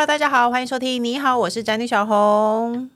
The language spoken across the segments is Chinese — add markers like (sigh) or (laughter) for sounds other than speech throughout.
Hello，大家好，欢迎收听。你好，我是宅女小红。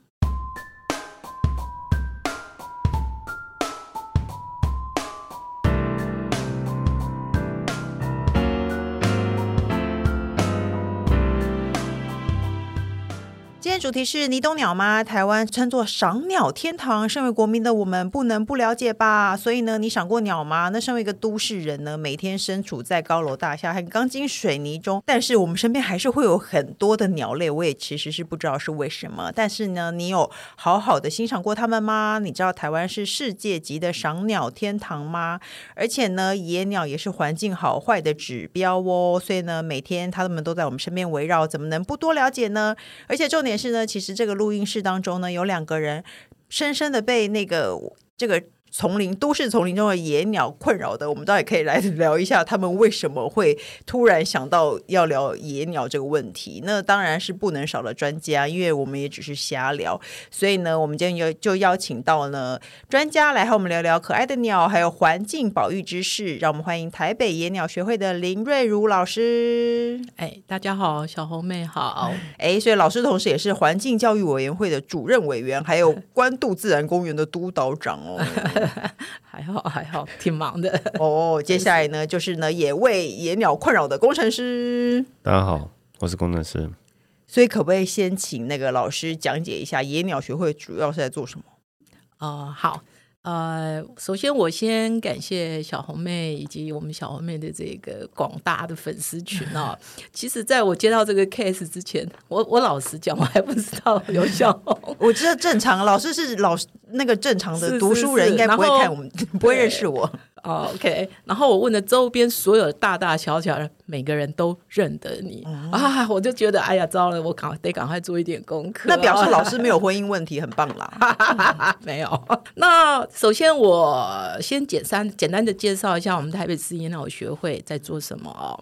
主题是你懂鸟吗？台湾称作赏鸟天堂，身为国民的我们不能不了解吧？所以呢，你赏过鸟吗？那身为一个都市人呢，每天身处在高楼大厦和钢筋水泥中，但是我们身边还是会有很多的鸟类。我也其实是不知道是为什么。但是呢，你有好好的欣赏过它们吗？你知道台湾是世界级的赏鸟天堂吗？而且呢，野鸟也是环境好坏的指标哦。所以呢，每天它们都在我们身边围绕，怎么能不多了解呢？而且重点是。那其实这个录音室当中呢，有两个人深深的被那个这个。丛林都市丛林中的野鸟困扰的，我们倒也可以来聊一下，他们为什么会突然想到要聊野鸟这个问题？那当然是不能少了专家，因为我们也只是瞎聊。所以呢，我们今天就就邀请到呢专家来和我们聊聊可爱的鸟，还有环境保育知识。让我们欢迎台北野鸟学会的林瑞如老师。哎，大家好，小红妹好。哎，所以老师同时也是环境教育委员会的主任委员，还有关渡自然公园的督导长哦。(laughs) (laughs) 还好还好，挺忙的哦。接下来呢，就是呢，也为野鸟困扰的工程师。大家好，我是工程师。所以，可不可以先请那个老师讲解一下野鸟学会主要是在做什么？哦、呃，好。呃，首先我先感谢小红妹以及我们小红妹的这个广大的粉丝群哦。(laughs) 其实，在我接到这个 case 之前，我我老实讲，我还不知道有小红。(laughs) 我觉得正常，老师是老师那个正常的读书人，应该不会看我们，(laughs) 不会认识我。哦，OK，然后我问了周边所有大大小小的每个人都认得你、嗯、啊，我就觉得哎呀，糟了，我赶得赶快做一点功课。那表示老师没有婚姻问题，很棒啦。没有。那首先我先简单简单的介绍一下我们台北市养老学会在做什么哦。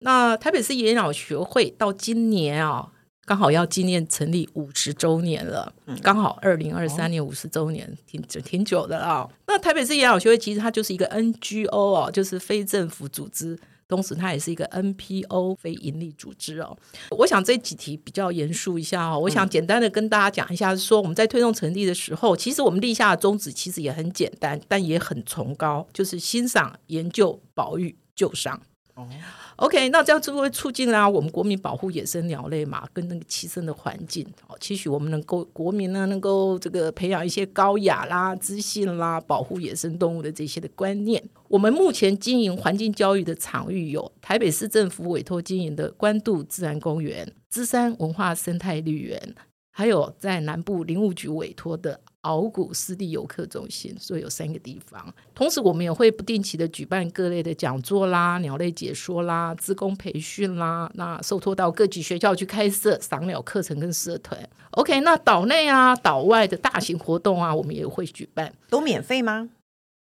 那台北市养老学会到今年啊、哦。刚好要纪念成立五十周年了，嗯、刚好二零二三年五十周年，挺挺久的了。那台北市养老学会其实它就是一个 NGO 哦，就是非政府组织，同时它也是一个 NPO 非盈利组织哦。我想这几题比较严肃一下哦，我想简单的跟大家讲一下，说我们在推动成立的时候，其实我们立下的宗旨其实也很简单，但也很崇高，就是欣赏、研究、保育、救赏。哦。OK，那这样就会促进啦，我们国民保护野生鸟类嘛，跟那个栖身的环境。哦，期许我们能够国民呢，能够这个培养一些高雅啦、知性啦、保护野生动物的这些的观念。我们目前经营环境教育的场域有台北市政府委托经营的关渡自然公园、芝山文化生态绿园，还有在南部林务局委托的。鳌谷湿地游客中心，所以有三个地方。同时，我们也会不定期的举办各类的讲座啦、鸟类解说啦、职工培训啦。那受托到各级学校去开设赏鸟课程跟社团。OK，那岛内啊、岛外的大型活动啊，我们也会举办。都免费吗？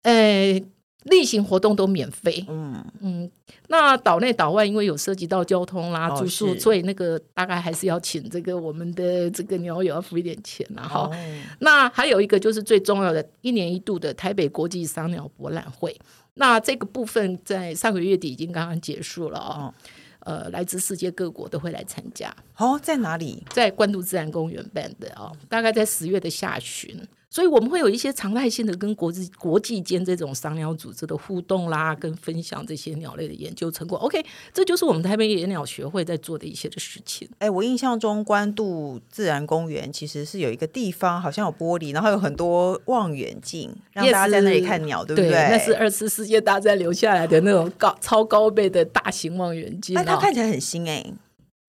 诶。例行活动都免费，嗯嗯，那岛内岛外因为有涉及到交通啦、住宿，所以那个大概还是要请这个我们的这个鸟友要付一点钱啦。哈、哦。那还有一个就是最重要的，一年一度的台北国际赏鸟博览会，那这个部分在上个月底已经刚刚结束了哦。呃，来自世界各国都会来参加。哦，在哪里？在关渡自然公园办的哦，大概在十月的下旬。所以我们会有一些常态性的跟国际国际间这种赏鸟组织的互动啦，跟分享这些鸟类的研究成果。OK，这就是我们台北野鸟学会在做的一些的事情。哎，我印象中关渡自然公园其实是有一个地方，好像有玻璃，然后有很多望远镜，让大家在那里看鸟，对不对？对，那是二次世界大战留下来的那种高超高倍的大型望远镜。但它看起来很新哎。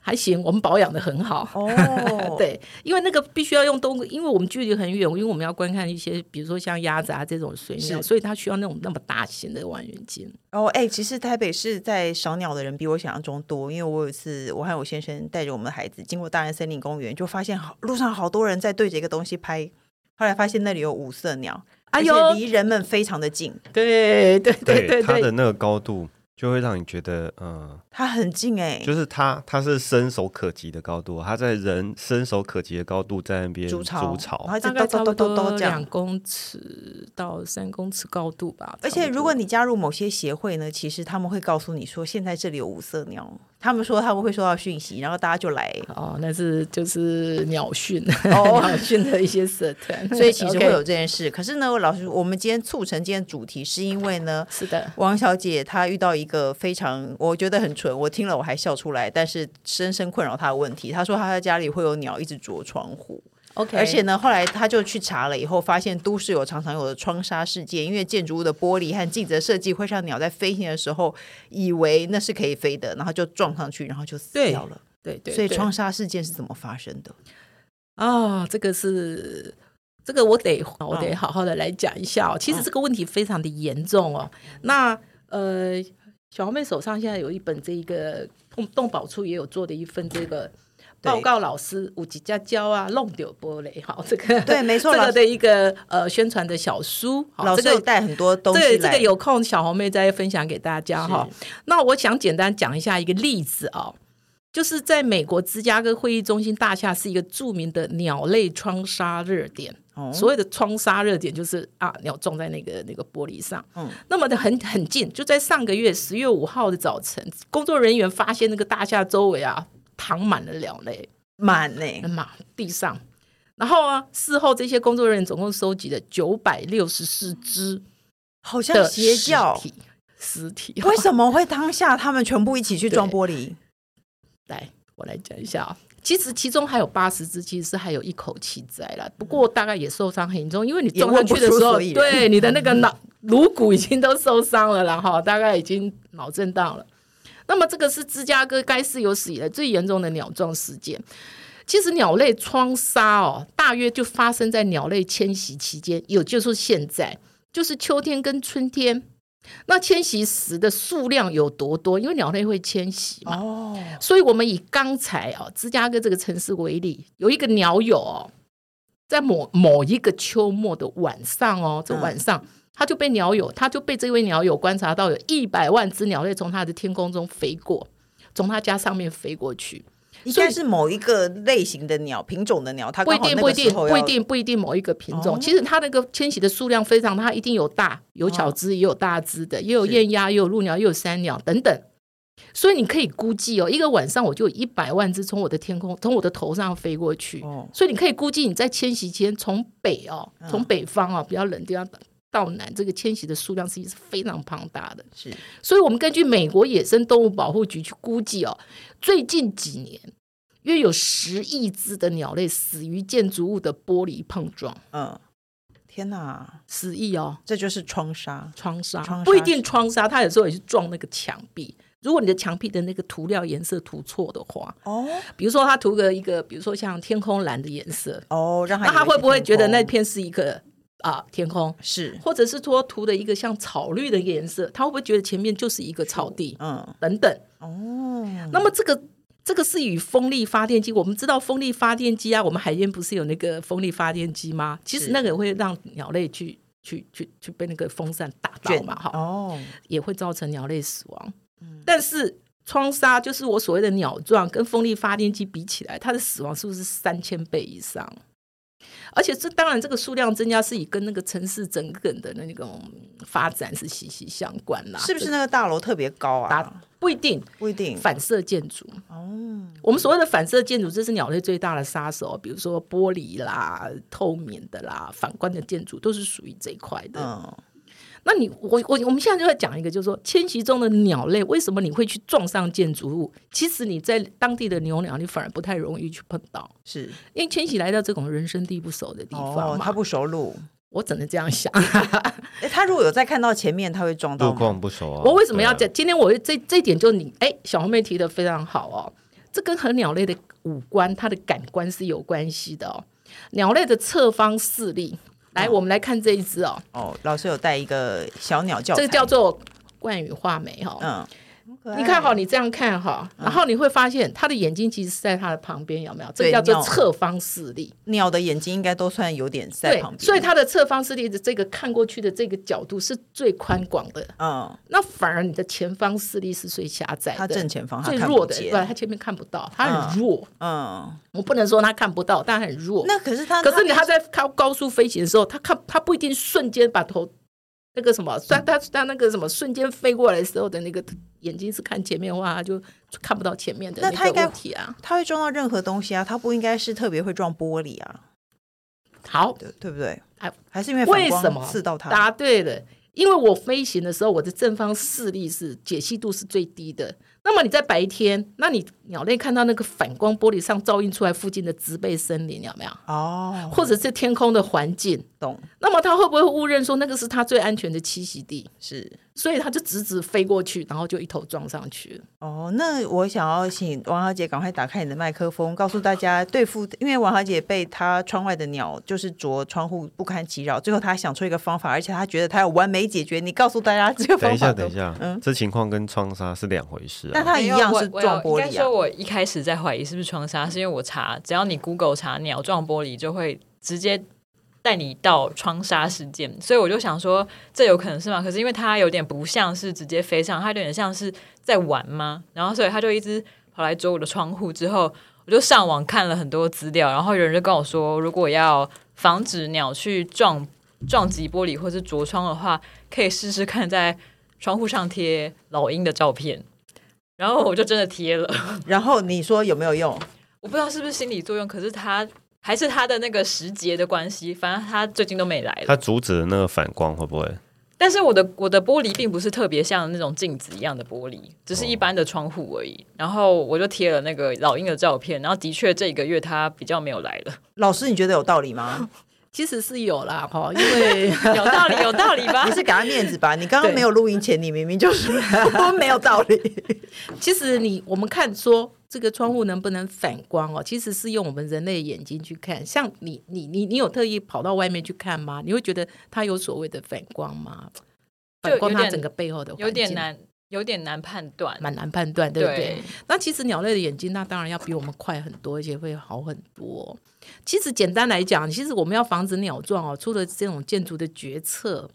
还行，我们保养的很好。哦，(laughs) 对，因为那个必须要用东，因为我们距离很远，因为我们要观看一些，比如说像鸭子啊这种水鸟，所以它需要那种那么大型的望远镜。哦，哎、欸，其实台北市在赏鸟的人比我想象中多，因为我有一次我和我先生带着我们的孩子经过大安森林公园，就发现好路上好多人在对着一个东西拍，后来发现那里有五色鸟，而且离人们非常的近。对对对对，它的那个高度。就会让你觉得，嗯，它很近哎、欸，就是它，它是伸手可及的高度，它在人伸手可及的高度在那边筑巢，大概差不多两公尺到三公尺高度吧。而且如果你加入某些协会呢，其实他们会告诉你说，现在这里有五色鸟。他们说他们会收到讯息，然后大家就来。哦，那是就是鸟讯，哦，(laughs) 鸟讯的一些社团，(laughs) 所以其实会有这件事。可是呢，老师，我们今天促成今天主题，是因为呢，是的，王小姐她遇到一个非常我觉得很蠢，我听了我还笑出来，但是深深困扰她的问题。她说她在家里会有鸟一直啄窗户。OK，而且呢，后来他就去查了，以后发现都市有常常有的窗纱事件，因为建筑物的玻璃和镜子的设计会让鸟在飞行的时候以为那是可以飞的，然后就撞上去，然后就死掉了。对对，对，所以窗纱事件是怎么发生的？啊、哦，这个是这个我得我得好好的来讲一下哦。其实这个问题非常的严重哦。那呃，小红妹手上现在有一本这一个动动保处也有做的一份这个。报告老师五级家教啊，弄丢玻璃，(laughs) 好，这个对，没错，(laughs) 这个的一个呃宣传的小书，老师有带很多东西来，对，这个有空小红妹再分享给大家哈。那我想简单讲一下一个例子哦，就是在美国芝加哥会议中心大厦是一个著名的鸟类窗杀热点。哦，所谓的窗杀热点就是啊，鸟撞在那个那个玻璃上，嗯，那么的很很近，就在上个月十月五号的早晨，工作人员发现那个大厦周围啊。躺满了鸟类，满呢，满地上。然后啊，事后这些工作人员总共收集了九百六十四只，好像邪教尸体。为什么会当下他们全部一起去撞玻璃？来，我来讲一下啊。其实其中还有八十只，其实是还有一口气在了，不过大概也受伤很严重，因为你撞上去的时候，对你的那个脑颅骨已经都受伤了，然后大概已经脑震荡了。那么这个是芝加哥该市有史以来最严重的鸟撞事件。其实鸟类窗杀哦，大约就发生在鸟类迁徙期间，也就是现在，就是秋天跟春天。那迁徙时的数量有多多？因为鸟类会迁徙嘛。哦。所以我们以刚才哦，芝加哥这个城市为例，有一个鸟友哦，在某某一个秋末的晚上哦，这晚上。嗯他就被鸟友，他就被这位鸟友观察到有一百万只鸟类从他的天空中飞过，从他家上面飞过去。应该是某一个类型的鸟品种的鸟，它不一定不一定不一定不一定某一个品种。哦、其实它那个迁徙的数量非常，它一定有大有小只，也有大只的，也有雁鸭，也有鹭鸟，也有山鸟等等。所以你可以估计哦，一个晚上我就有一百万只从我的天空从我的头上飞过去。哦、所以你可以估计你在迁徙间从北哦，从北方哦比较冷地方。到南，这个迁徙的数量实际是非常庞大的。是，所以我们根据美国野生动物保护局去估计哦，最近几年约有十亿只的鸟类死于建筑物的玻璃碰撞。嗯，天哪，十亿哦，这就是窗纱，窗纱不一定窗纱，它有时候也是撞那个墙壁。如果你的墙壁的那个涂料颜色涂错的话，哦，比如说它涂个一个，比如说像天空蓝的颜色，哦，让它那它会不会觉得那片是一个？啊，天空是，或者是说涂的一个像草绿的颜色，他会不会觉得前面就是一个草地？嗯，等等。哦，那么这个这个是与风力发电机，我们知道风力发电机啊，我们海边不是有那个风力发电机吗？其实那个会让鸟类去去去去被那个风扇打到嘛，哈，哦，也会造成鸟类死亡。嗯，但是窗纱就是我所谓的鸟撞，跟风力发电机比起来，它的死亡是不是三千倍以上？而且这当然，这个数量增加是以跟那个城市整个的那种发展是息息相关啦。是不是那个大楼特别高啊？不一定，不一定。反射建筑哦，我们所谓的反射建筑，这是鸟类最大的杀手。比如说玻璃啦、透明的啦、反光的建筑，都是属于这一块的。嗯。那你我我我们现在就在讲一个，就是说迁徙中的鸟类为什么你会去撞上建筑物？其实你在当地的牛鸟，你反而不太容易去碰到，是因为迁徙来到这种人生地不熟的地方，他不熟路，我只能这样想。(laughs) 哎，他如果有在看到前面，他会撞到路况不熟啊。我为什么要讲？今天我这这一点就你哎，小红妹提的非常好哦，这跟和鸟类的五官、它的感官是有关系的哦。鸟类的侧方视力。来，我们来看这一只哦。哦，老师有带一个小鸟叫，这个叫做冠羽画眉哈。嗯。你看好，你这样看哈，然后你会发现他的眼睛其实是在他的旁边，有没有？这个叫做侧方视力。鸟的眼睛应该都算有点在旁边，所以它的侧方视力的这个看过去的这个角度是最宽广的。嗯，那反而你的前方视力是最狭窄的，它正前方最弱的，对，它前面看不到，它很弱。嗯，我不能说它看不到，但很弱。那可是它，可是你它在高高速飞行的时候，它看它不一定瞬间把头那个什么，虽然他他那个什么瞬间飞过来的时候的那个。眼睛是看前面的话，他就看不到前面的那他应该体啊。他会撞到任何东西啊，他不应该是特别会撞玻璃啊。好，对，对不对？还还是因为为什么刺到他？答对了，因为我飞行的时候，我的正方视力是解析度是最低的。那么你在白天，那你鸟类看到那个反光玻璃上照映出来附近的植被森林有没有？哦，或者是天空的环境，懂？那么它会不会误认说那个是它最安全的栖息地？是。所以它就直直飞过去，然后就一头撞上去了。哦，那我想要请王小姐赶快打开你的麦克风，告诉大家对付，因为王小姐被她窗外的鸟就是啄窗户不堪其扰，最后她想出一个方法，而且她觉得她有完美解决。你告诉大家这个方法。等一下，等一下，嗯，这情况跟窗纱是两回事啊。但它一样是撞玻璃啊。应该说，我一开始在怀疑是不是窗纱，是因为我查，只要你 Google 查鸟撞玻璃，就会直接。带你到窗纱事件，所以我就想说，这有可能是吗？可是因为它有点不像是直接飞上，它有点像是在玩吗？然后所以他就一直跑来啄我的窗户。之后我就上网看了很多资料，然后有人就跟我说，如果要防止鸟去撞撞击玻璃或是啄窗的话，可以试试看在窗户上贴老鹰的照片。然后我就真的贴了。(laughs) 然后你说有没有用？我不知道是不是心理作用，可是他。还是他的那个时节的关系，反正他最近都没来了。他阻止的那个反光会不会？但是我的我的玻璃并不是特别像那种镜子一样的玻璃，只是一般的窗户而已。哦、然后我就贴了那个老鹰的照片，然后的确这一个月他比较没有来了。老师，你觉得有道理吗？(laughs) 其实是有啦，(laughs) 哈，因为 (laughs) 有道理，有道理吧？(laughs) 你是给他面子吧？你刚刚没有录音前，你明明就是没有道理。其实你我们看说这个窗户能不能反光哦，其实是用我们人类眼睛去看。像你，你，你，你有特意跑到外面去看吗？你会觉得它有所谓的反光吗？反光它整个背后的有点难。有点难判断，蛮难判断，对不对？对。那其实鸟类的眼睛，那当然要比我们快很多，而且会好很多。其实简单来讲，其实我们要防止鸟撞哦，除了这种建筑的决策、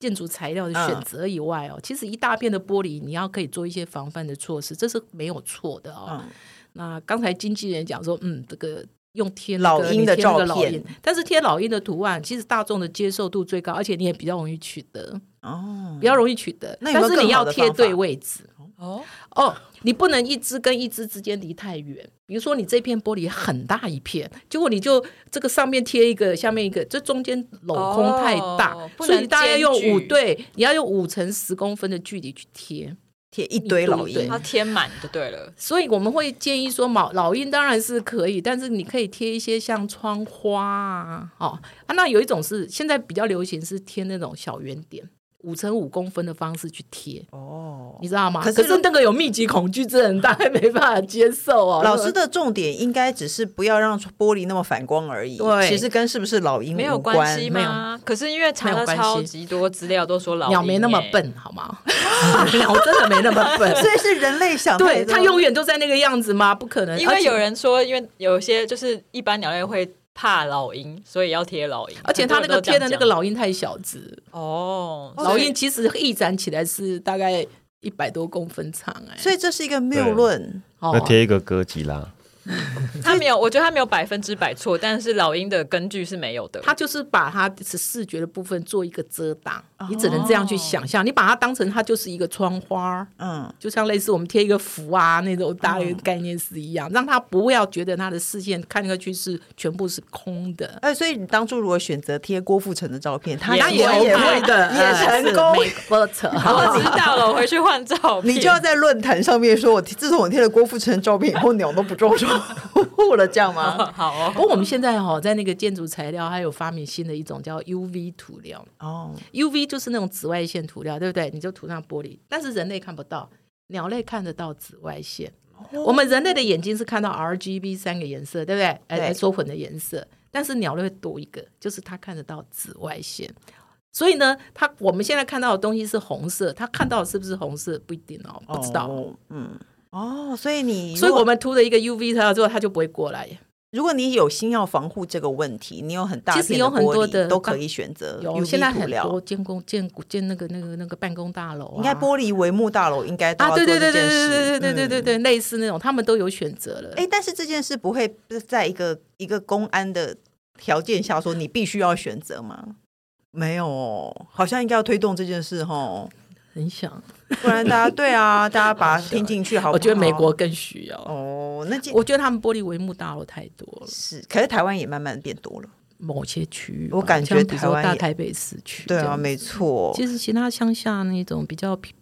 建筑材料的选择以外哦，嗯、其实一大片的玻璃，你要可以做一些防范的措施，这是没有错的哦。嗯、那刚才经纪人讲说，嗯，这个。用贴老鹰的照片，但是贴老鹰的图案，其实大众的接受度最高，而且你也比较容易取得哦，比较容易取得。那但是你要贴对位置哦哦，你不能一只跟一只之间离太远。比如说你这片玻璃很大一片，结果你就这个上面贴一个，下面一个，这中间镂空太大，哦、所以你大概用五对，你要用五乘十公分的距离去贴。贴一堆老鹰，它贴满就对了。所以我们会建议说，老老鹰当然是可以，但是你可以贴一些像窗花啊，哦啊，那有一种是现在比较流行是贴那种小圆点。五乘五公分的方式去贴哦，你知道吗？可是，可是那个有密集恐惧症，大概没办法接受哦。老师的重点应该只是不要让玻璃那么反光而已。对，其实跟是不是老鹰没有关系吗？可是因为查了超级多资料，都说老鹰鸟没那么笨，好吗？(laughs) 鸟真的没那么笨，(laughs) 所以是人类想对它永远都在那个样子吗？不可能。因为有人说，因为有些就是一般鸟类会。怕老鹰，所以要贴老鹰。而且他那个贴的那个老鹰太小只哦，老鹰其实翼展起来是大概一百多公分长哎，所以这是一个谬论。那贴一个哥吉拉。(laughs) 他没有，我觉得他没有百分之百错，但是老鹰的根据是没有的。他就是把他是视觉的部分做一个遮挡，哦、你只能这样去想象。你把它当成它就是一个窗花，嗯，就像类似我们贴一个符啊那种大的概念是一样，嗯、让他不要觉得他的视线看过去是全部是空的。哎、呃，所以你当初如果选择贴郭富城的照片，他也也会的，也成功。我知道了，我回去换照片。(laughs) 你就要在论坛上面说，我自从我贴了郭富城照片以后，(laughs) 鸟都不撞窗。(laughs) 护了这样吗？哦、好哦。不过我们现在哈，在那个建筑材料还有发明新的一种叫 UV 涂料哦。UV 就是那种紫外线涂料，对不对？你就涂上玻璃，但是人类看不到，鸟类看得到紫外线。哦、我们人类的眼睛是看到 RGB 三个颜色，对不对？哎，说混的颜色。但是鸟类会多一个，就是它看得到紫外线。所以呢，它我们现在看到的东西是红色，它看到的是不是红色不一定哦，不知道。哦、嗯。哦，所以你，所以我们涂了一个 UV 它之后，它就不会过来。如果你有心要防护这个问题，你有很大其实有很多的都可以选择。有现在很多建工建建那个那个那个办公大楼，应该玻璃帷幕大楼应该都要做这件事。对对对对对对对对对，类似那种，他们都有选择了。哎，但是这件事不会在一个一个公安的条件下说你必须要选择吗？没有，好像应该要推动这件事哦。很想，(laughs) 不然大家对啊，大家把它听进去好？我觉得美国更需要哦。那我觉得他们玻璃帷幕大楼太多了，是，可是台湾也慢慢变多了。某些区域，我感觉台湾大台北市区，对啊，没错。其实其他乡下那种比较比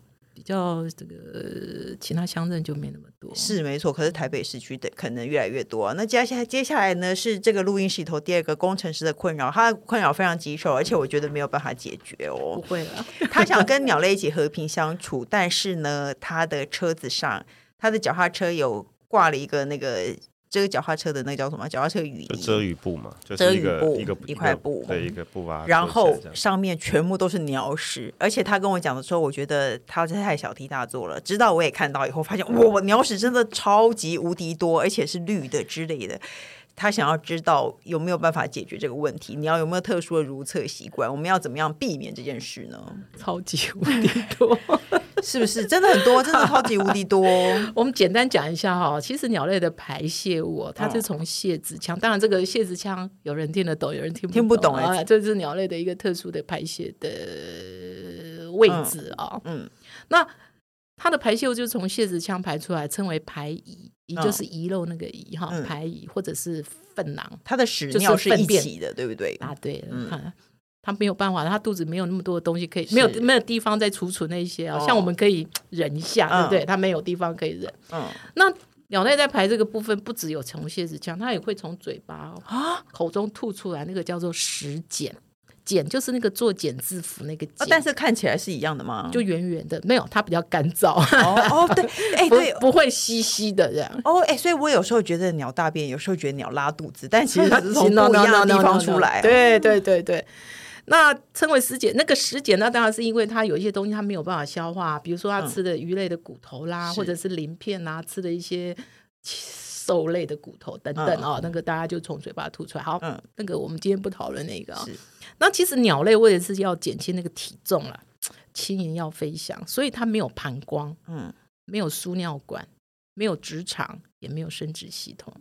较这个其他乡镇就没那么多，是没错。可是台北市区的可能越来越多啊。那接下来接下来呢，是这个录音室里头第二个工程师的困扰，他的困扰非常棘手，而且我觉得没有办法解决哦。不会了，(laughs) 他想跟鸟类一起和平相处，但是呢，他的车子上，他的脚踏车有挂了一个那个。这个脚踏车的那个叫什么？脚踏车雨衣，遮雨布嘛，就是一个遮雨布一个一块布，对，一个布啊。然后上面全部都是鸟屎，而且他跟我讲的时候，我觉得他这太小题大做了。直到我也看到以后，发现哇，鸟屎真的超级无敌多，而且是绿的之类的。他想要知道有没有办法解决这个问题？你要有没有特殊的如厕习惯？我们要怎么样避免这件事呢？超级无敌多。(laughs) 是不是真的很多？真的超级无敌多。(laughs) 我们简单讲一下哈，其实鸟类的排泄物，它是从泄殖腔。当然，这个泄殖腔有人听得懂，有人听不懂听不懂啊。这是鸟类的一个特殊的排泄的位置啊。嗯，那它的排泄物就是从泄殖腔排出来，称为排遗，遗就是遗漏那个遗哈，排遗或者是粪囊。它的屎尿是一起的，对不对？啊，对，嗯。他没有办法，他肚子没有那么多的东西可以，没有没有地方再储存那些啊。哦、像我们可以忍一下，对不对？他、嗯、没有地方可以忍。嗯，那鸟类在排这个部分，不只有从泄殖腔，它也会从嘴巴啊、口中吐出来，那个叫做食茧。茧就是那个做茧字符那个茧、哦，但是看起来是一样的吗？就圆圆的，没有，它比较干燥。哦哦，对，(laughs) 哎，对，不会稀稀的这样。哦，哎，所以我有时候觉得鸟大便，有时候觉得鸟拉肚子，但其实 (laughs) 它是从不一样的地方出来。对对对对。那称为食茧，那个食茧，那当然是因为它有一些东西它没有办法消化，比如说它吃的鱼类的骨头啦，嗯、或者是鳞片啊，吃的一些兽类的骨头等等啊、哦，嗯、那个大家就从嘴巴吐出来。好，嗯、那个我们今天不讨论那个啊、哦。那其实鸟类为的是要减轻那个体重了，(tsk) 轻盈要飞翔，所以它没有膀胱，嗯，没有输尿管，没有直肠，也没有生殖系统。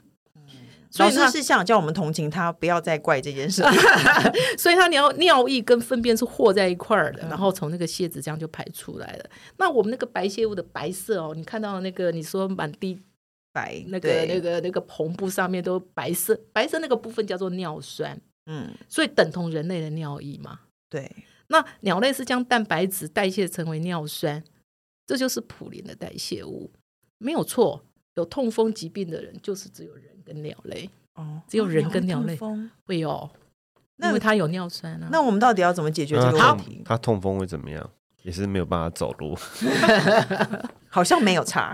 所以老师是想叫我们同情他，不要再怪这件事。(laughs) (laughs) 所以他尿尿液跟粪便是和在一块儿的，嗯、然后从那个蟹子这样就排出来了。那我们那个排泄物的白色哦，你看到那个你说满地白，那个那个那个篷布上面都白色，白色那个部分叫做尿酸。嗯，所以等同人类的尿液嘛。对，那鸟类是将蛋白质代谢成为尿酸，这就是普林的代谢物，没有错。有痛风疾病的人，就是只有人跟鸟类哦，只有人跟鸟类会有，因为它有尿酸啊。那我们到底要怎么解决这个问题？他痛风会怎么样？也是没有办法走路，(laughs) 好像没有差。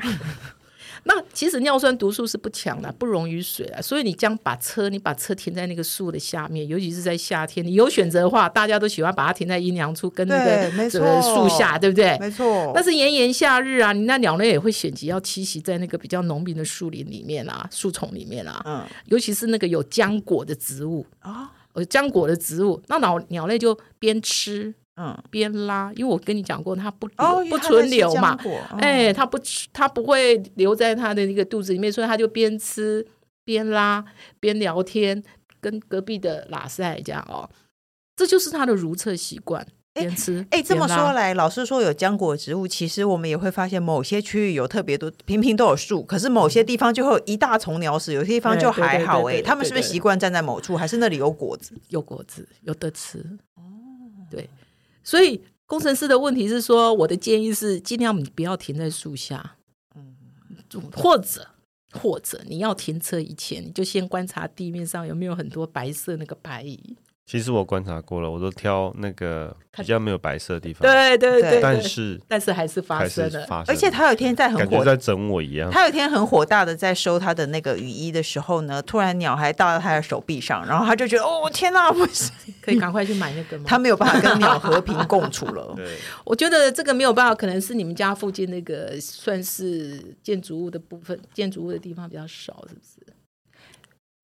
那其实尿酸毒素是不强的，不溶于水啊。所以你将把车，你把车停在那个树的下面，尤其是在夏天，你有选择的话，大家都喜欢把它停在阴凉处，跟那个这个树下，对不对？没错。但是炎炎夏日啊，你那鸟类也会选择要栖息在那个比较浓密的树林里面啊，树丛里面啊。嗯。尤其是那个有浆果的植物啊，有浆果的植物，那鸟鸟类就边吃。嗯，边拉，因为我跟你讲过，它不不存留嘛，哎，它不吃，它不会留在它的那个肚子里面，所以它就边吃边拉边聊天，跟隔壁的拉塞这样哦，这就是它的如厕习惯，边吃。哎，这么说来，老师说有浆果植物，其实我们也会发现某些区域有特别多，平平都有树，可是某些地方就会有一大丛鸟屎，有些地方就还好。哎，他们是不是习惯站在某处，还是那里有果子？有果子，有的吃。所以工程师的问题是说，我的建议是尽量不要停在树下，嗯，或者或者你要停车以前，你就先观察地面上有没有很多白色那个白蚁。其实我观察过了，我都挑那个比较没有白色的地方。对对对，但是但是还是发生了，而且他有一天在很火，感觉在整我一样。他有一天很火大的在收他的那个雨衣的时候呢，突然鸟还到了他的手臂上，然后他就觉得哦天哪，(laughs) 不行，可以赶快去买那个吗？他没有办法跟鸟和平共处了。(laughs) 对，我觉得这个没有办法，可能是你们家附近那个算是建筑物的部分，建筑物的地方比较少，是不是？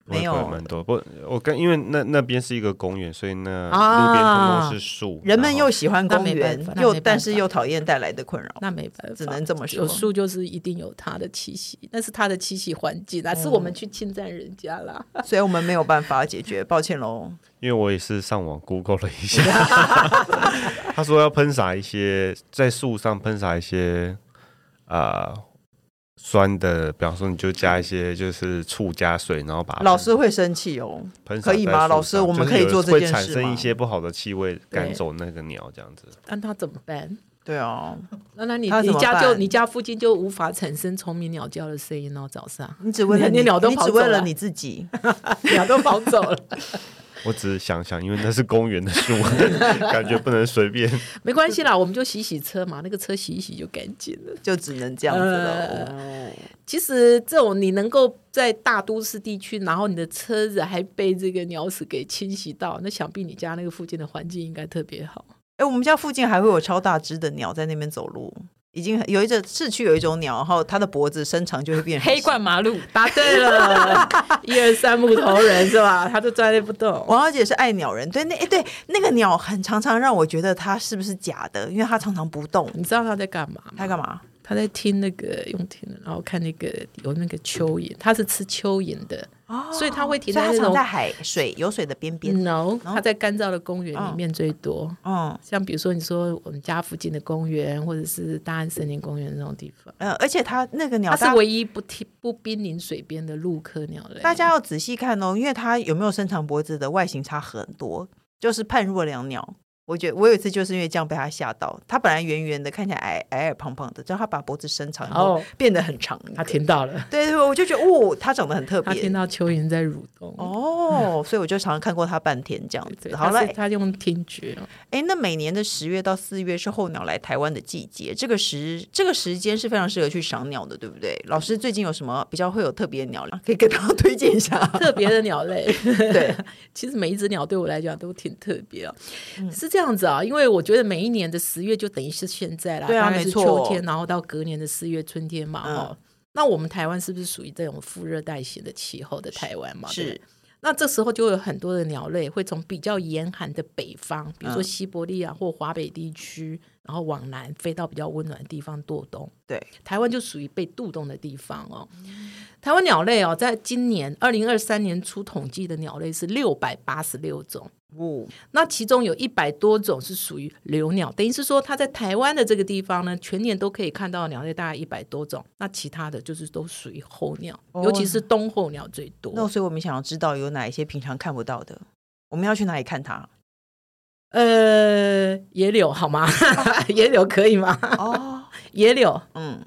没有蛮多。不，我跟因为那那边是一个公园，所以那啊路边通通是树。人们又喜欢公园又但是又讨厌带来的困扰。那没办法，只能这么说有树就是一定有它的气息，那是它的栖息环境啊，是我们去侵占人家啦。(laughs) 所以我们没有办法解决，抱歉喽。因为我也是上网 Google 了一下，(laughs) 他说要喷洒一些在树上喷洒一些啊、呃、酸的，比方说你就加一些就是醋加水，然后把老师会生气哦，可以吗？老师，我们可以做这件事吗会产生一？些不好的气味，赶走那个鸟，这样子。那他怎么办？对啊，那那你你家就你家附近就无法产生虫鸣鸟叫的声音哦，早上你只为了你鸟都你跑走了只为了你自己。(laughs) 鸟都跑走了。我只是想想，因为那是公园的树，(laughs) 感觉不能随便。(laughs) 没关系啦，我们就洗洗车嘛，那个车洗一洗就干净了。就只能这样子了。呃其实这种你能够在大都市地区，然后你的车子还被这个鸟屎给侵袭到，那想必你家那个附近的环境应该特别好。哎，我们家附近还会有超大只的鸟在那边走路，已经有一只市区有一种鸟，然后它的脖子伸长就会变成黑冠麻鹭，答对了，(laughs) 一二三木头人是吧？他就站那不动。王小姐是爱鸟人，对那哎对那个鸟很常常让我觉得它是不是假的，因为它常常不动。你知道它在干嘛吗？它干嘛？它在听那个用听的，然后看那个有那个蚯蚓，它是吃蚯蚓的，哦所以它会停在那种在海水有水的边边。no，它在干燥的公园里面最多。嗯像比如说你说我们家附近的公园，或者是大安森林公园那种地方，呃，而且它那个鸟，它是唯一不停不濒临水边的陆科鸟类。大家要仔细看哦，因为它有没有伸长脖子的外形差很多，就是判若两鸟。我觉得我有一次就是因为这样被他吓到，他本来圆圆的，看起来矮矮矮胖胖的，之后他把脖子伸长以后哦变得很长。他听到了，对对，我就觉得哦，他长得很特他听。到蚯蚓在蠕动。哦，所以我就常常看过他半天这样对，子。好了他用听觉哦。哎，那每年的十月到四月是候鸟来台湾的季节，这个时这个时间是非常适合去赏鸟的，对不对？老师最近有什么比较会有特别的鸟可以给大家推荐一下？特别的鸟类，对，(laughs) 其实每一只鸟对我来讲都挺特别啊。嗯是这样子啊，因为我觉得每一年的十月就等于是现在啦，对啊没错秋天，然后到隔年的四月春天嘛，嗯哦。那我们台湾是不是属于这种副热带型的气候的台湾嘛？是。那这时候就有很多的鸟类会从比较严寒的北方，比如说西伯利亚或华北地区，然后往南飞到比较温暖的地方渡冬。对，台湾就属于被渡冬的地方哦。台湾鸟类哦，在今年二零二三年初统计的鸟类是六百八十六种，哦，那其中有一百多种是属于留鸟，等于是说它在台湾的这个地方呢，全年都可以看到鸟类大概一百多种，那其他的就是都属于候鸟，哦尤其是冬候鸟最多。那所以我们想要知道有哪一些平常看不到的，我们要去哪里看它？呃，野柳好吗？(laughs) 野柳可以吗？哦，野柳，嗯，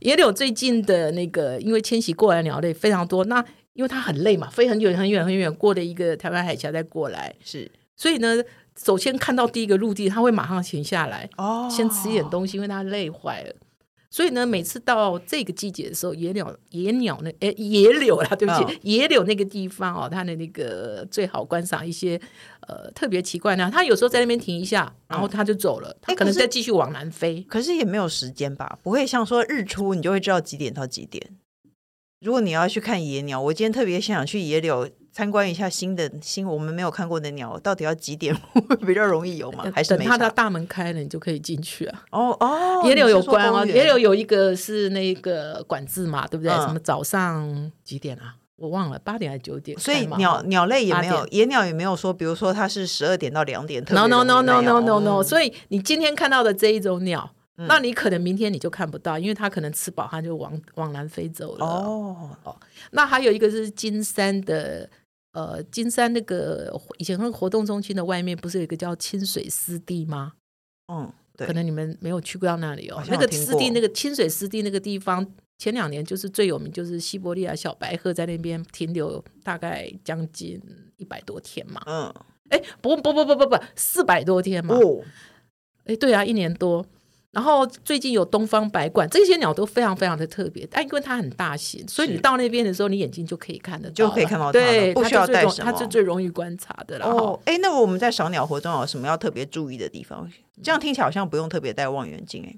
野柳最近的那个，因为迁徙过来的鸟类非常多，那因为它很累嘛，飞很远很远很远，过了一个台湾海峡再过来，是所以呢，首先看到第一个陆地，它会马上停下来，哦，先吃一点东西，因为它累坏了。所以呢，每次到这个季节的时候，野鸟、野鸟那诶野柳啦，对不起，哦野柳那个地方哦，它的那个最好观赏一些呃特别奇怪呢。它有时候在那边停一下，然后它就走了，它可能是再继续往南飞。可是也没有时间吧？不会像说日出，你就会知道几点到几点。如果你要去看野鸟，我今天特别想去野柳参观一下新的新我们没有看过的鸟，到底要几点会比较容易有吗？还是等它的大门开了，你就可以进去啊。哦哦，野柳有关哦，野柳有一个是那个管制嘛，对不对？嗯什么早上几点啊？我忘了，八点还是九点？所以鸟鸟类也没有，野鸟也没有说，比如说它是十二点到两点 No no no no no no no，嗯所以你今天看到的这一种鸟，那你可能明天你就看不到，因为它可能吃饱，它就往往南飞走了。哦，那还有一个是金山的，呃，金山那个以前那个活动中心的外面不是有一个叫清水湿地吗？嗯，对可，能你们没有去过到那里哦那个湿地，那个清水湿地那个地方，前两年就是最有名，就是西伯利亚小白鹤在那边停留大概将近一百多天嘛。嗯，哎，不不不不不不，四百多天嘛。哦，哎，对啊，一年多。然后最近有东方白鹳，这些鸟都非常非常的特别，但因为它很大型，所以你到那边的时候，你眼睛就可以看得到，就可以看到它对，不需要带什么它是最容易观察的了。哦哦，，哎，那我们在赏鸟活动有什么要特别注意的地方？这样听起来好像不用特别戴望远镜，哎，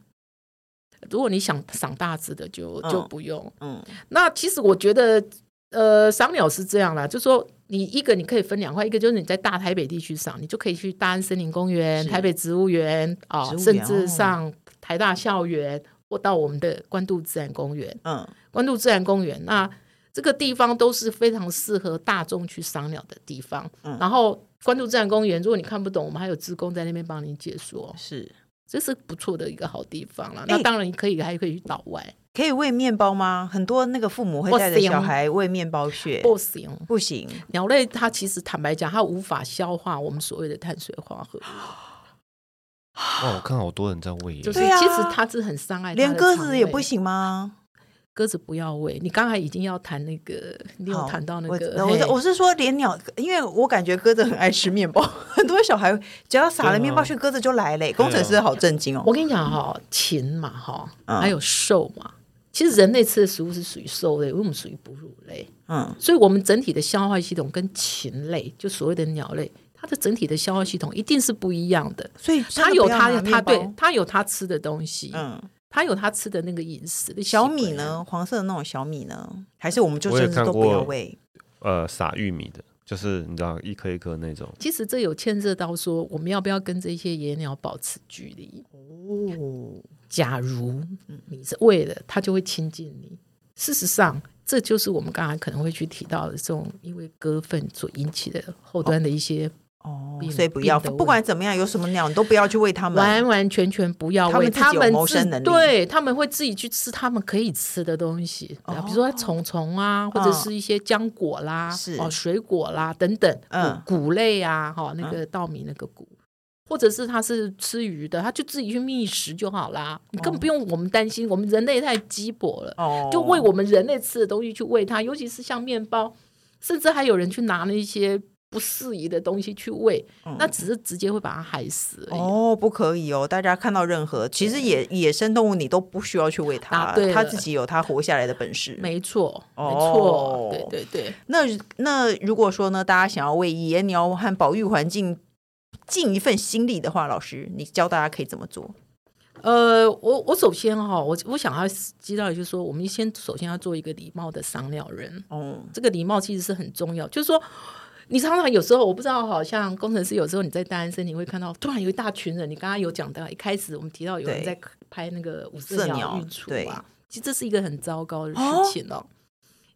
如果你想赏大只的就，就嗯不用。嗯，那其实我觉得，呃，赏鸟是这样啦，就是说你一个你可以分两块，一个就是你在大台北地区赏，你就可以去大安森林公园、台北植物园啊，哦、甚至上台大校园、哦、或到我们的关渡自然公园。嗯，关渡自然公园，那这个地方都是非常适合大众去赏鸟的地方。嗯，然后关渡自然公园，如果你看不懂，我们还有职工在那边帮你解说。是，这是不错的一个好地方了。欸、那当然你可以还可以去岛外。可以喂面包吗？很多那个父母会带着小孩喂面包屑，不行不行。鸟类它其实坦白讲，它无法消化我们所谓的碳水化合物。(gasps) 哦，我看好多人在喂，就是其实它是很伤害。连鸽子也不行吗？鸽子不要喂。你刚才已经要谈那个，你有谈到那个？我我是我是说连鸟，因为我感觉鸽子很爱吃面包，(laughs) 很多小孩只要撒了面包屑，鸽子就来了。工程师好震惊哦！我跟你讲哈，禽嘛哈，还有兽嘛。其实人类吃的食物是属于兽类，我们属于哺乳类。嗯，所以我们整体的消化系统跟禽类，就所谓的鸟类，它的整体的消化系统一定是不一样的。所以它有它它对它有它吃的东西，嗯，它有它吃的那个饮食的。小米呢？黄色的那种小米呢？还是我们就甚至都不要喂？呃，撒玉米的，就是你知道一颗一颗那种。其实这有牵涉到说，我们要不要跟这些野鸟保持距离？哦。假如你是为了，它就会亲近你。事实上，这就是我们刚才可能会去提到的这种因为鸽粪所引起的后端的一些哦，所以不要，不管怎么样，有什么鸟你都不要去喂它们，完完全全不要喂。它们谋生能力，对，他们会自己去吃他们可以吃的东西，比如说虫虫啊，或者是一些浆果啦，哦，水果啦等等，嗯，谷类啊，哈，那个稻米那个谷。或者是它是吃鱼的，它就自己去觅食就好啦。你根本不用我们担心，我们人类太鸡婆了，哦、就喂我们人类吃的东西去喂它，尤其是像面包，甚至还有人去拿那些不适宜的东西去喂，嗯、那只是直接会把它害死。哦，不可以哦！大家看到任何其实野野生动物，你都不需要去喂它，啊、它自己有它活下来的本事。没错，没错，哦、对对对。那那如果说呢，大家想要为野鸟和保育环境尽一份心力的话，老师，你教大家可以怎么做？呃，我我首先哈，我我想要知道，就是说，我们先首先要做一个礼貌的赏鸟人。哦，这个礼貌其实是很重要。就是说，你常常有时候，我不知道，好像工程师有时候你在大安森林会看到，突然有一大群人。你刚刚有讲到，一开始我们提到有人在拍那个五色鸟育雏啊，其实这是一个很糟糕的事情哦。哦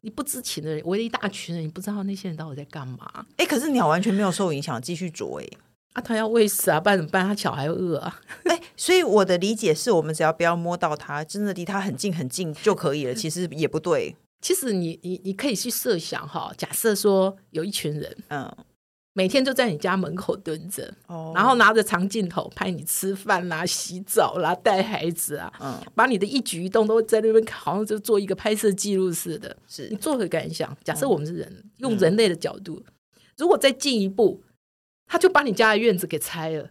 你不知情的人，围了一大群人，你不知道那些人到底在干嘛？哎，可是鸟完全没有受影响，继续啄哎。啊，它要喂食啊，不然怎么办？他脚还饿啊！(laughs) 哎，所以我的理解是我们只要不要摸到它，真的离它很近很近就可以了。其实也不对。其实你你你可以去设想哈，假设说有一群人，嗯，每天就在你家门口蹲着，哦，然后拿着长镜头拍你吃饭啦、洗澡啦、带孩子啊，嗯，把你的一举一动都在那边，好像就做一个拍摄记录似的。是你作何感想？假设我们是人，嗯，用人类的角度，如果再进一步。他就把你家的院子给拆了，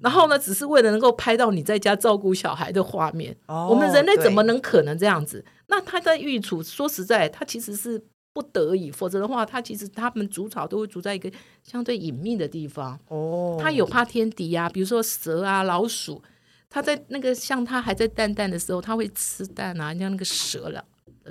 然后呢，只是为了能够拍到你在家照顾小孩的画面。哦、我们人类怎么能可能这样子？那他在育雏，说实在，他其实是不得已，否则的话，他其实他们筑巢都会筑在一个相对隐秘的地方。哦，他有怕天敌、啊，比如说蛇啊、老鼠，他在那个像他还在蛋蛋的时候，他会吃蛋啊，像那个蛇了。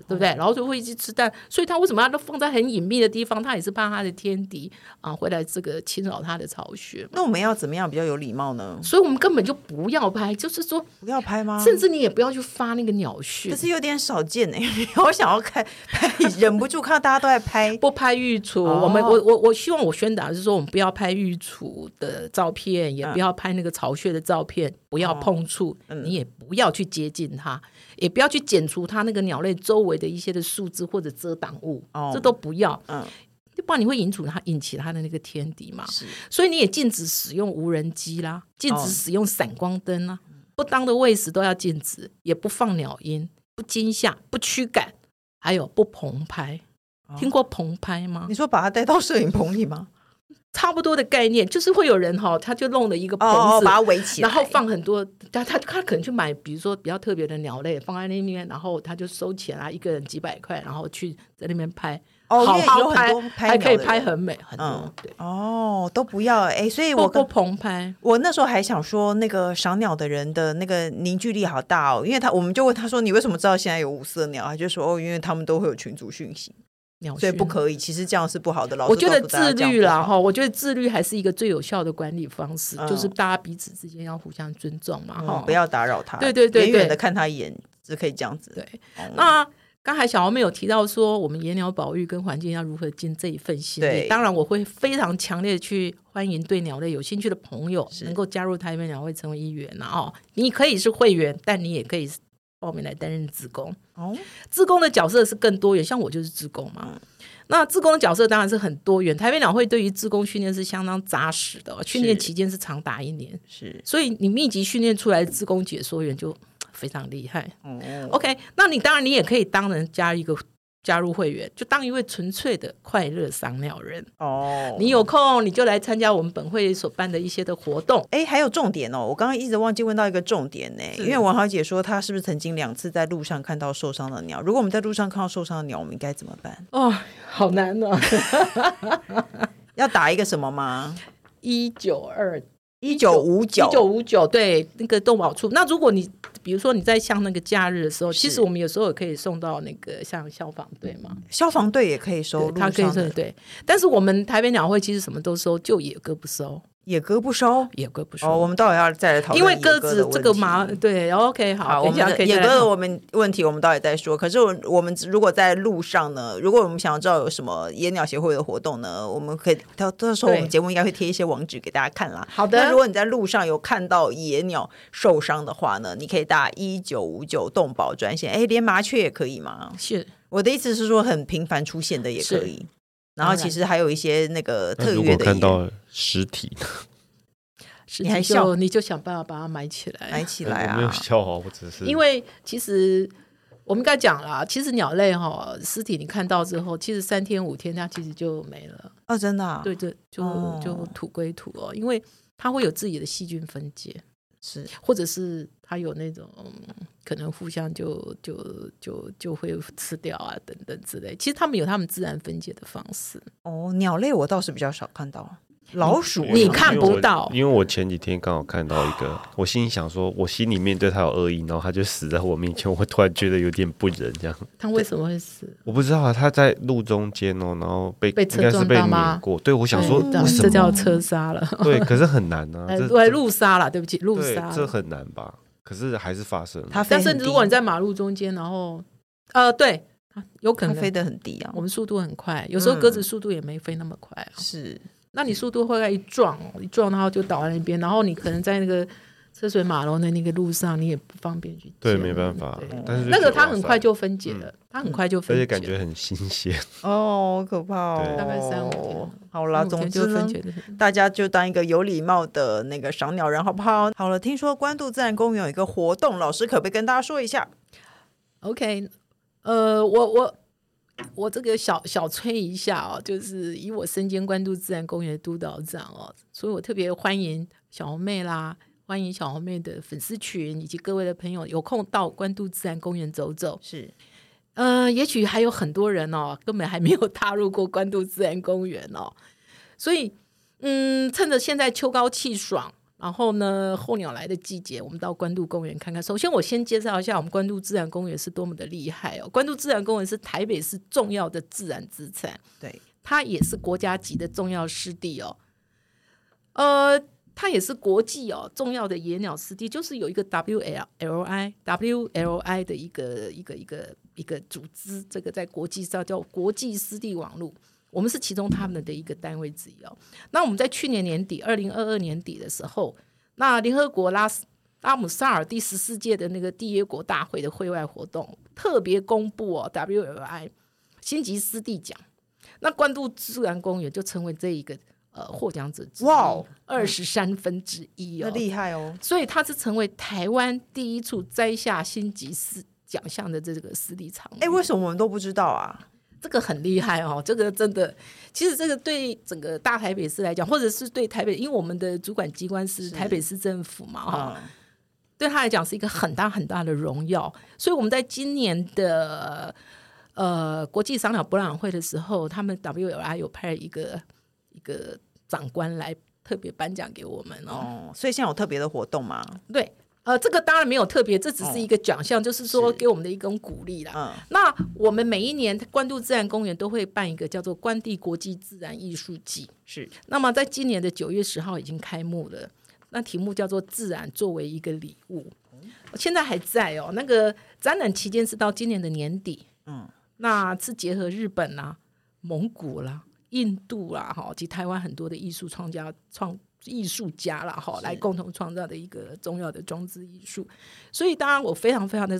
对不对？然后就会一直吃蛋，所以他为什么要都放在很隐秘的地方？他也是怕他的天敌啊，回来这个侵扰他的巢穴。那我们要怎么样比较有礼貌呢？所以我们根本就不要拍，就是说不要拍吗？甚至你也不要去发那个鸟讯，可是有点少见哎。(laughs) 我想要看，拍，忍不住看到大家都在拍，不拍御厨。哦、我们我我我希望我宣导是说，我们不要拍御厨的照片，也不要拍那个巢穴的照片，不要碰触，你也不要去接近它。也不要去剪除它那个鸟类周围的一些的树枝或者遮挡物，哦、这都不要。嗯，不然你会引出它引起它的那个天敌嘛。是，所以你也禁止使用无人机啦，禁止使用闪光灯啦，哦、不当的喂食都要禁止，也不放鸟音，不惊吓，不驱赶，还有不棚拍。哦、听过棚拍吗？你说把它带到摄影棚里吗？差不多的概念，就是会有人哈，他就弄了一个棚子，把它围起来，然后放很多，他他他可能去买，比如说比较特别的鸟类放在那边，然后他就收钱啊，一个人几百块，然后去在那边拍，哦，好好拍，还可以拍很美，很多，对，哦，都不要哎，所以我不棚拍，我那时候还想说，那个赏鸟的人的那个凝聚力好大哦，因为他我们就问他说，你为什么知道现在有五色鸟？他就说哦，因为他们都会有群组讯息。鸟所以不可以。其实这样是不好的。老师我觉得自律啦，哈，我觉得自律还是一个最有效的管理方式，嗯、就是大家彼此之间要互相尊重嘛，哈、嗯，不要打扰他。对对对，远远的看他一眼是可以这样子。对，嗯、那。刚才小王妹有提到说，我们野鸟保育跟环境要如何尽这一份心力。当然，我会非常强烈的去欢迎对鸟类有兴趣的朋友能够加入台北鸟会成为一员哦。你可以是会员，但你也可以报名来担任自工。哦，自工的角色是更多元，像我就是自工嘛。嗯、那自工的角色当然是很多元。台北两会对于自工训练是相当扎实的，训练期间是长达一年。是，所以你密集训练出来的志工解说员就。非常厉害，哦，OK，那你当然你也可以当人家一个加入会员，就当一位纯粹的快乐赏鸟人哦。你有空你就来参加我们本会所办的一些的活动。哎，还有重点哦，我刚刚一直忘记问到一个重点呢，因为王小姐说她是不是曾经两次在路上看到受伤的鸟？如果我们在路上看到受伤的鸟，我们应该怎么办？哦，好难哦，(laughs) 要打一个什么吗？一九二一九五九一九五九，对，那个动保处。那如果你比如说你在像那个假日的时候，其实我们有时候也可以送到那个像消防队嘛，消防队也可以收，他可以收对。但是我们台北鸟会其实什么都收，就野鸽不收。野鸽不收，野鸽不收。哦，我们到底要再来讨论。因为鸽子这个麻，对，OK，好。好，我们野鸽的我们问题，我们待会再说。可是我我们如果在路上呢，如果我们想要知道有什么野鸟协会的活动呢，我们可以到到时候我们节目应该会贴一些网址给大家看啦。好的。那如果你在路上有看到野鸟受伤的话呢，你可以打一九五九动保专线。哎，连麻雀也可以吗？是。我的意思是说，很频繁出现的也可以。然后其实还有一些那个特约的。看到尸体。(laughs) 你还笑，你就想办法把它埋起来，埋起来啊！没有笑哦，我只是因为其实我们刚才讲了，其实鸟类哈尸体你看到之后，其实三天五天它其实就没了啊！真的啊？对对，就就土归土哦，因为它会有自己的细菌分解，是或者是它有那种可能互相就就就就会吃掉啊等等之类。其实它们有它们自然分解的方式哦。鸟类我倒是比较少看到。老鼠你看不到，因为我前几天刚好看到一个，(gasps) 我心里想说，我心里面对他有恶意，然后他就死在我面前，我突然觉得有点不忍，这样。他为什么会死？(laughs) 我不知道啊，他在路中间哦，然后被被车撞到吗？对，我想说，这叫车杀了。(laughs) 对，可是很难啊，对，路杀了，对不起，路杀，这很难吧？可是还是发生了。但是如果你在马路中间，然后呃，对，有可能飞得很低啊。我们速度很快，有时候鸽子速度也没飞那么快啊，是。那你速度会在一撞，一撞然后就倒在那边，然后你可能在那个车水马龙的那个路上，你也不方便去。对，没办法。但是那个它很快就分解了，它很快就分解，而且感觉很新鲜。(laughs) 哦，好可怕哦！大概三五天。好啦，总之呢，大家就当一个有礼貌的那个赏鸟人，好不好？好了，听说关渡自然公园有一个活动，老师可不可以跟大家说一下？OK，呃，我我。我这个小小吹一下哦，就是以我身兼关渡自然公园的督导长哦，所以我特别欢迎小红妹啦，欢迎小红妹的粉丝群以及各位的朋友有空到关渡自然公园走走。是，呃，也许还有很多人哦，根本还没有踏入过关渡自然公园哦，所以嗯，趁着现在秋高气爽。然后呢，候鸟来的季节，我们到关渡公园看看。首先，我先介绍一下我们关渡自然公园是多么的厉害哦。关渡自然公园是台北市重要的自然资产，对，它也是国家级的重要湿地哦。呃，它也是国际哦重要的野鸟湿地，就是有一个 WLI WLI 的一个一个一个一个组织，这个在国际上叫国际湿地网络。我们是其中他们的一个单位之一哦。那我们在去年年底，二零二二年底的时候，那联合国拉斯拉姆萨尔第十四届的那个缔约国大会的会外活动，特别公布哦，WLI 星级湿地奖。那关渡自然公园就成为这一个呃获奖者哇，二十三分之一哦，厉害哦。所以它是成为台湾第一处摘下星级四奖项的这个湿地场。哎，为什么我们都不知道啊？这个很厉害哦，这个真的，其实这个对整个大台北市来讲，或者是对台北，因为我们的主管机关是台北市政府嘛，哈、嗯，对他来讲是一个很大很大的荣耀。所以我们在今年的呃国际赏鸟博览会的时候，他们 WLI 有派一个一个长官来特别颁奖给我们哦。哦，所以现在有特别的活动吗？对。呃，这个当然没有特别，这只是一个奖项，就是说给我们的一种鼓励啦。嗯，那我们每一年关渡自然公园都会办一个叫做关帝国际自然艺术季，是。那么在今年的九月十号已经开幕了，那题目叫做“自然作为一个礼物”，现在还在哦。那个展览期间是到今年的年底，嗯，那是结合日本啦、啊、蒙古啦、印度啦，哈，及台湾很多的艺术创家创。艺术家了哈，来共同创造的一个重要的装置艺术，所以当然我非常非常的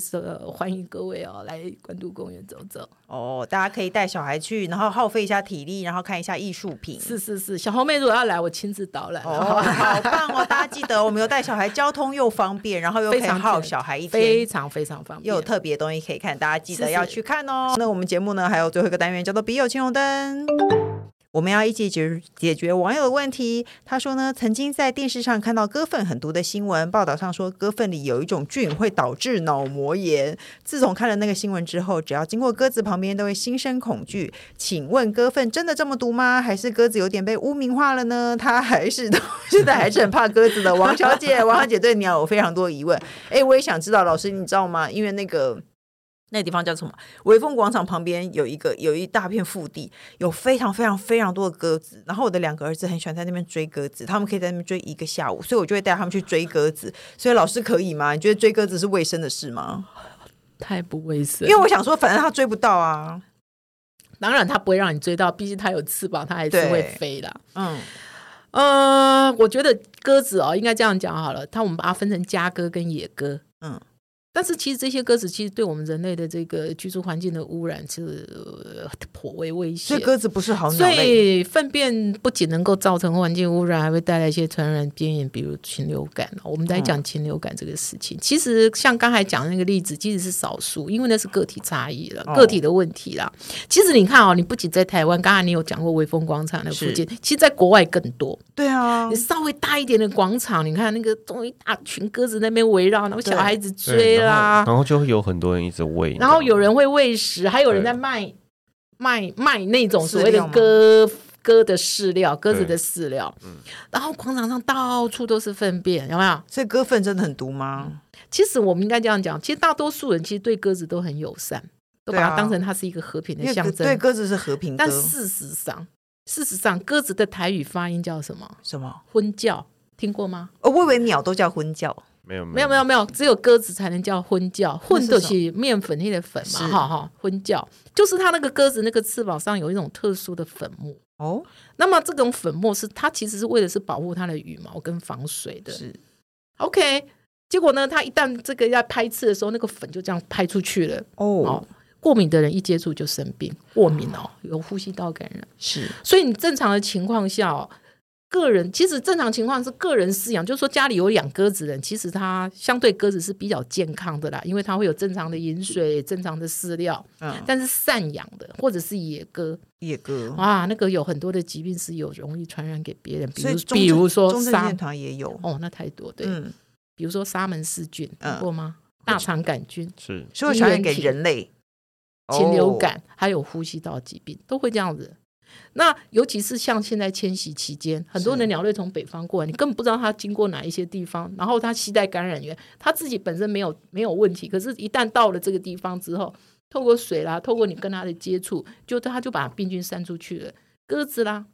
欢迎各位哦来关渡公园走走哦，大家可以带小孩去，然后耗费一下体力，然后看一下艺术品。是是是，小红妹如果要来，我亲自导览哦，好棒哦！大家记得我们有带小孩，交通又方便，然后又可以耗小孩一天，非常非常方便，又有特别的东西可以看，大家记得要去看哦。是是那我们节目呢，还有最后一个单元叫做“笔友青红灯”。我们要一起解解决网友的问题。他说呢，曾经在电视上看到鸽粪很毒的新闻，报道上说鸽粪里有一种菌会导致脑膜炎。自从看了那个新闻之后，只要经过鸽子旁边都会心生恐惧。请问鸽粪真的这么毒吗？还是鸽子有点被污名化了呢？他还是现在还是很怕鸽子的。王小姐，王小姐对鸟有非常多疑问。哎，我也想知道，老师你知道吗？因为那个。那个地方叫什么？微风广场旁边有一个有一大片腹地，有非常非常非常多的鸽子。然后我的两个儿子很喜欢在那边追鸽子，他们可以在那边追一个下午，所以我就会带他们去追鸽子。所以老师可以吗？你觉得追鸽子是卫生的事吗？太不卫生。因为我想说，反正他追不到啊。当然他不会让你追到，毕竟他有翅膀，他还是会飞的。嗯，呃，我觉得鸽子哦，应该这样讲好了。它我们把它分成家鸽跟野鸽。嗯。但是其实这些鸽子其实对我们人类的这个居住环境的污染是颇为危险。所以鸽子不是好鸟类。所以粪便不仅能够造成环境污染，还会带来一些传染边缘，比如禽流感。我们在讲禽流感这个事情，嗯、其实像刚才讲的那个例子，其实是少数，因为那是个体差异了，个体的问题啦。哦、其实你看哦，你不仅在台湾，刚才你有讲过微风广场的附近，其实在国外更多。对啊，你稍微大一点的广场，你看那个终于一大群鸽子那边围绕，然后小孩子追。然后就会有很多人一直喂，然后有人会喂食，还有人在卖卖卖那种所谓的鸽鸽的饲料，鸽子的饲料。嗯然后广场上到处都是粪便，有没有？所以鸽粪真的很毒吗？其实我们应该这样讲，其实大多数人其实对鸽子都很友善，都把它当成它是一个和平的象征。对，鸽子是和平。但事实上，事实上，鸽子的台语发音叫什么？什么？婚叫，听过吗？哦，我以为鸟都叫婚叫。没有没有没有没有，只有鸽子才能叫昏叫，昏的是面粉那个粉嘛，哈哈，昏叫就是它那个鸽子那个翅膀上有一种特殊的粉末哦。那么这种粉末是它其实是为了是保护它的羽毛跟防水的。是 OK，结果呢，它一旦这个要拍翅的时候，那个粉就这样拍出去了哦。过敏的人一接触就生病，过敏哦，有呼吸道感染。是，所以你正常的情况下哦。个人其实正常情况是个人饲养，就是说家里有养鸽子的人，其实他相对鸽子是比较健康的啦，因为它会有正常的饮水、正常的饲料。嗯，但是散养的或者是野鸽，野鸽哇，那个有很多的疾病是有容易传染给别人，比如比如说沙团也有哦，那太多对，嗯，比如说沙门氏菌听过吗？大肠杆菌是，是会传染给人类，禽流感还有呼吸道疾病都会这样子。那尤其是像现在迁徙期间，很多的鸟类从北方过来，你根本不知道它经过哪一些地方，然后它携带感染源，它自己本身没有没有问题，可是，一旦到了这个地方之后，透过水啦，透过你跟它的接触，就它就把病菌散出去了。鸽子啦、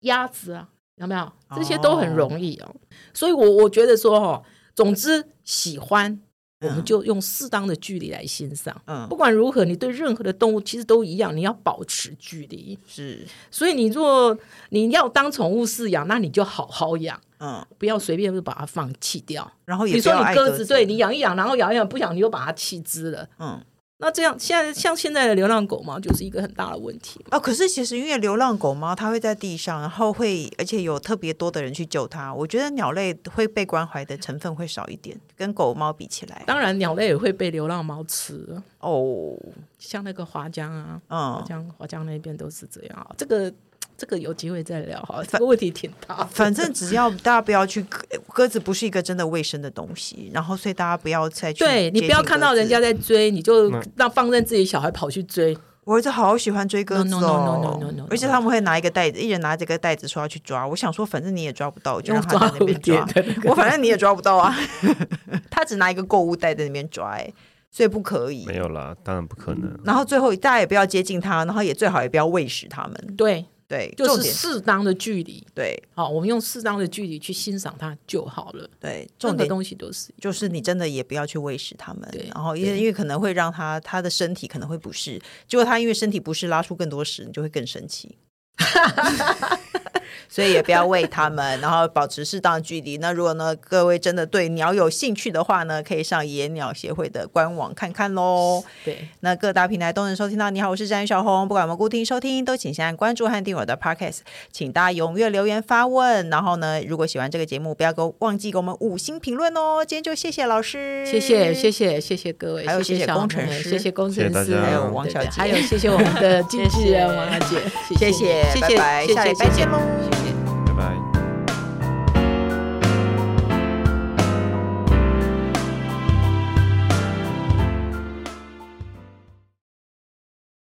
鸭子啊，有没有？这些都很容易哦。哦所以我我觉得说哦，总之喜欢。我们就用适当的距离来欣赏。嗯，不管如何，你对任何的动物其实都一样，你要保持距离。是，所以你若你要当宠物饲养，那你就好好养。嗯，不要随便就把它放弃掉。然后，比如说你鸽子，对你养一养，然后养一养，不养你就把它弃之了。嗯。那这样，现在像现在的流浪狗猫就是一个很大的问题哦。可是其实因为流浪狗猫它会在地上，然后会而且有特别多的人去救它。我觉得鸟类会被关怀的成分会少一点，跟狗猫比起来。当然，鸟类也会被流浪猫吃哦，像那个华江啊，嗯，华江华江那边都是这样啊。这个。这个有机会再聊哈，这个问题挺大。(laughs) 反正只要大家不要去鸽子，不是一个真的卫生的东西。然后，所以大家不要再去。对，你不要看到人家在追，你就让放任自己小孩跑去追。我儿子好喜欢追鸽子 No, no, no, no, no, no. 而且他们会拿一个袋子，一人拿这个袋子说要去抓。我想说，反正你也抓不到，就让他在那边抓。我反正你也抓不到啊。他只拿一个购物袋在那边抓，哎，所以不可以。没有啦，当然不可能。然后最后大家也不要接近他，然后也最好也不要喂食他们。对。对，就是适当的距离。对，好，我们用适当的距离去欣赏它就好了。对，重点东西都是，就是你真的也不要去喂食它们。对，然后因为因为可能会让它它的身体可能会不适，结果它因为身体不适拉出更多屎，你就会更生气。(laughs) 所以也不要喂它们，然后保持适当距离。那如果呢，各位真的对鸟有兴趣的话呢，可以上野鸟协会的官网看看喽。对，那各大平台都能收听到。你好，我是詹小红。不管我们固定收听，都请先按关注和订阅我的 Podcast。请大家踊跃留言发问。然后呢，如果喜欢这个节目，不要给我忘记给我们五星评论哦。今天就谢谢老师，谢谢谢谢谢谢各位，还有谢谢工程师，谢谢工程师，还有王小姐，还有谢谢我们的经纪人王小姐，谢谢，谢谢，拜拜，下礼拜见喽。you get.